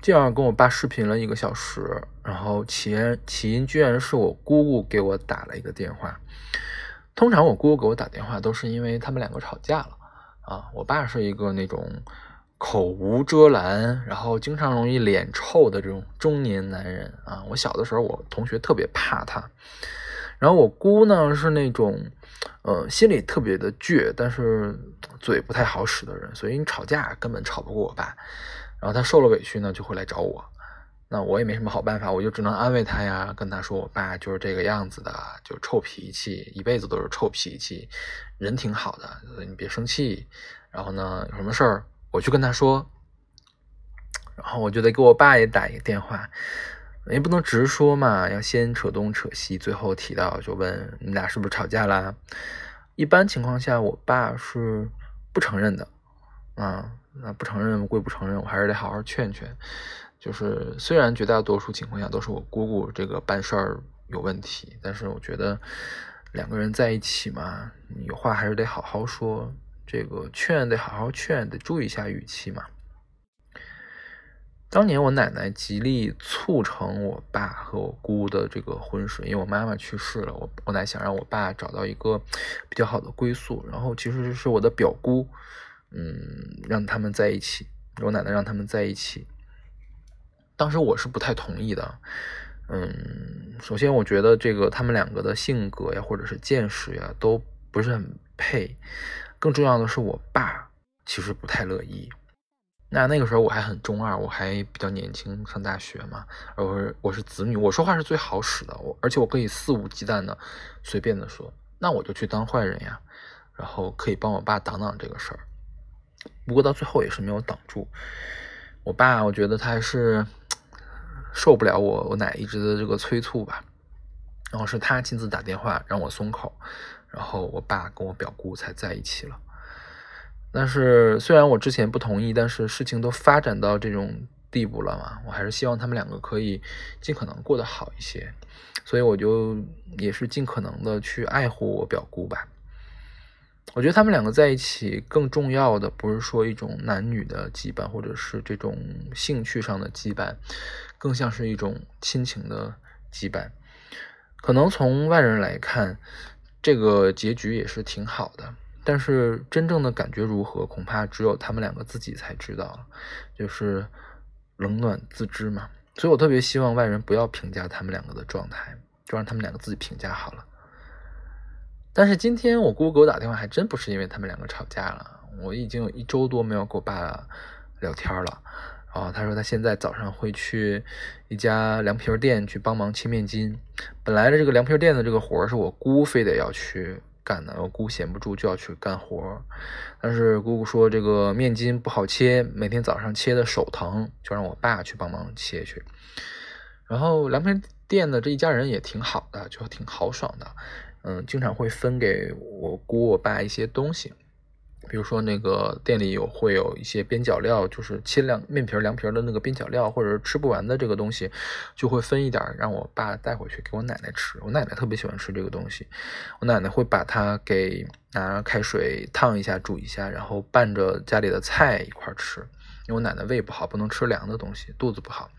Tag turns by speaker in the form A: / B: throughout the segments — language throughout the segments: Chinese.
A: 这样跟我爸视频了一个小时，然后起因起因居然是我姑姑给我打了一个电话。通常我姑姑给我打电话都是因为他们两个吵架了啊。我爸是一个那种口无遮拦，然后经常容易脸臭的这种中年男人啊。我小的时候，我同学特别怕他。然后我姑呢是那种，呃，心里特别的倔，但是嘴不太好使的人，所以你吵架根本吵不过我爸。然后他受了委屈呢，就会来找我，那我也没什么好办法，我就只能安慰他呀，跟他说我爸就是这个样子的，就臭脾气，一辈子都是臭脾气，人挺好的，你别生气。然后呢，有什么事儿我去跟他说。然后我就得给我爸也打一个电话。也不能直说嘛，要先扯东扯西，最后提到就问你俩是不是吵架啦？一般情况下，我爸是不承认的啊，那不承认归不承认，我还是得好好劝劝。就是虽然绝大多数情况下都是我姑姑这个办事儿有问题，但是我觉得两个人在一起嘛，有话还是得好好说，这个劝得好好劝，得注意一下语气嘛。当年我奶奶极力促成我爸和我姑的这个婚事，因为我妈妈去世了，我我奶想让我爸找到一个比较好的归宿，然后其实是我的表姑，嗯，让他们在一起，我奶奶让他们在一起。当时我是不太同意的，嗯，首先我觉得这个他们两个的性格呀，或者是见识呀，都不是很配，更重要的是我爸其实不太乐意。那那个时候我还很中二，我还比较年轻，上大学嘛。而我是我是子女，我说话是最好使的，我而且我可以肆无忌惮的随便的说，那我就去当坏人呀，然后可以帮我爸挡挡这个事儿。不过到最后也是没有挡住我爸，我觉得他还是受不了我我奶一直的这个催促吧。然后是他亲自打电话让我松口，然后我爸跟我表姑才在一起了。但是虽然我之前不同意，但是事情都发展到这种地步了嘛，我还是希望他们两个可以尽可能过得好一些，所以我就也是尽可能的去爱护我表姑吧。我觉得他们两个在一起更重要的不是说一种男女的羁绊，或者是这种兴趣上的羁绊，更像是一种亲情的羁绊。可能从外人来看，这个结局也是挺好的。但是真正的感觉如何，恐怕只有他们两个自己才知道，就是冷暖自知嘛。所以我特别希望外人不要评价他们两个的状态，就让他们两个自己评价好了。但是今天我姑姑给我打电话，还真不是因为他们两个吵架了。我已经有一周多没有跟我爸聊天了。然后他说他现在早上会去一家凉皮店去帮忙切面筋。本来的这个凉皮店的这个活是我姑非得要去。干的，我姑闲不住就要去干活，但是姑姑说这个面筋不好切，每天早上切的手疼，就让我爸去帮忙切去。然后凉皮店的这一家人也挺好的，就挺豪爽的，嗯，经常会分给我姑我爸一些东西。比如说那个店里有会有一些边角料，就是切凉面皮凉皮的那个边角料，或者是吃不完的这个东西，就会分一点让我爸带回去给我奶奶吃。我奶奶特别喜欢吃这个东西，我奶奶会把它给拿开水烫一下煮一下，然后拌着家里的菜一块吃。因为我奶奶胃不好，不能吃凉的东西，肚子不好。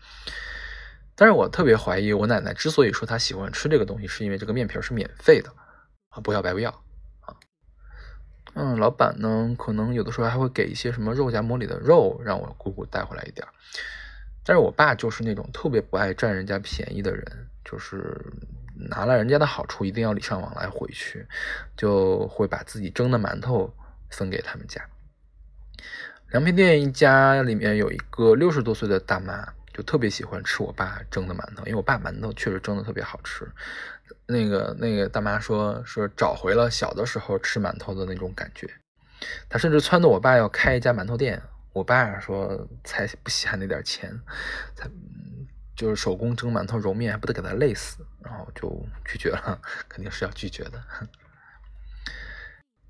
A: 但是我特别怀疑，我奶奶之所以说她喜欢吃这个东西，是因为这个面皮是免费的啊，不要白不要。啊嗯，老板呢，可能有的时候还会给一些什么肉夹馍里的肉，让我姑姑带回来一点但是我爸就是那种特别不爱占人家便宜的人，就是拿了人家的好处，一定要礼尚往来回去，就会把自己蒸的馒头分给他们家。凉皮店一家里面有一个六十多岁的大妈，就特别喜欢吃我爸蒸的馒头，因为我爸馒头确实蒸的特别好吃。那个那个大妈说说找回了小的时候吃馒头的那种感觉，她甚至撺掇我爸要开一家馒头店。我爸说才不稀罕那点钱，才就是手工蒸馒头揉面还不得给他累死，然后就拒绝了，肯定是要拒绝的。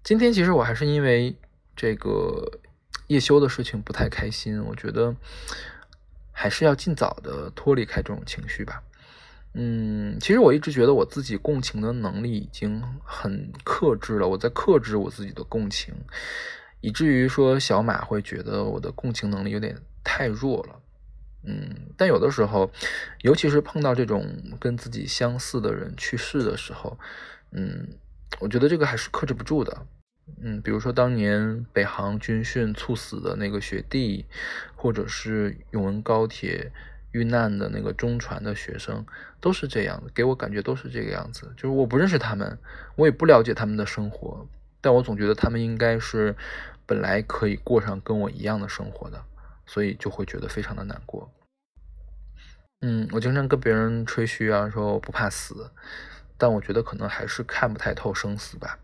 A: 今天其实我还是因为这个叶修的事情不太开心，我觉得还是要尽早的脱离开这种情绪吧。嗯，其实我一直觉得我自己共情的能力已经很克制了，我在克制我自己的共情，以至于说小马会觉得我的共情能力有点太弱了。嗯，但有的时候，尤其是碰到这种跟自己相似的人去世的时候，嗯，我觉得这个还是克制不住的。嗯，比如说当年北航军训猝死的那个学弟，或者是永文高铁遇难的那个中传的学生，都是这样，给我感觉都是这个样子。就是我不认识他们，我也不了解他们的生活，但我总觉得他们应该是本来可以过上跟我一样的生活的，所以就会觉得非常的难过。嗯，我经常跟别人吹嘘啊，说我不怕死，但我觉得可能还是看不太透生死吧。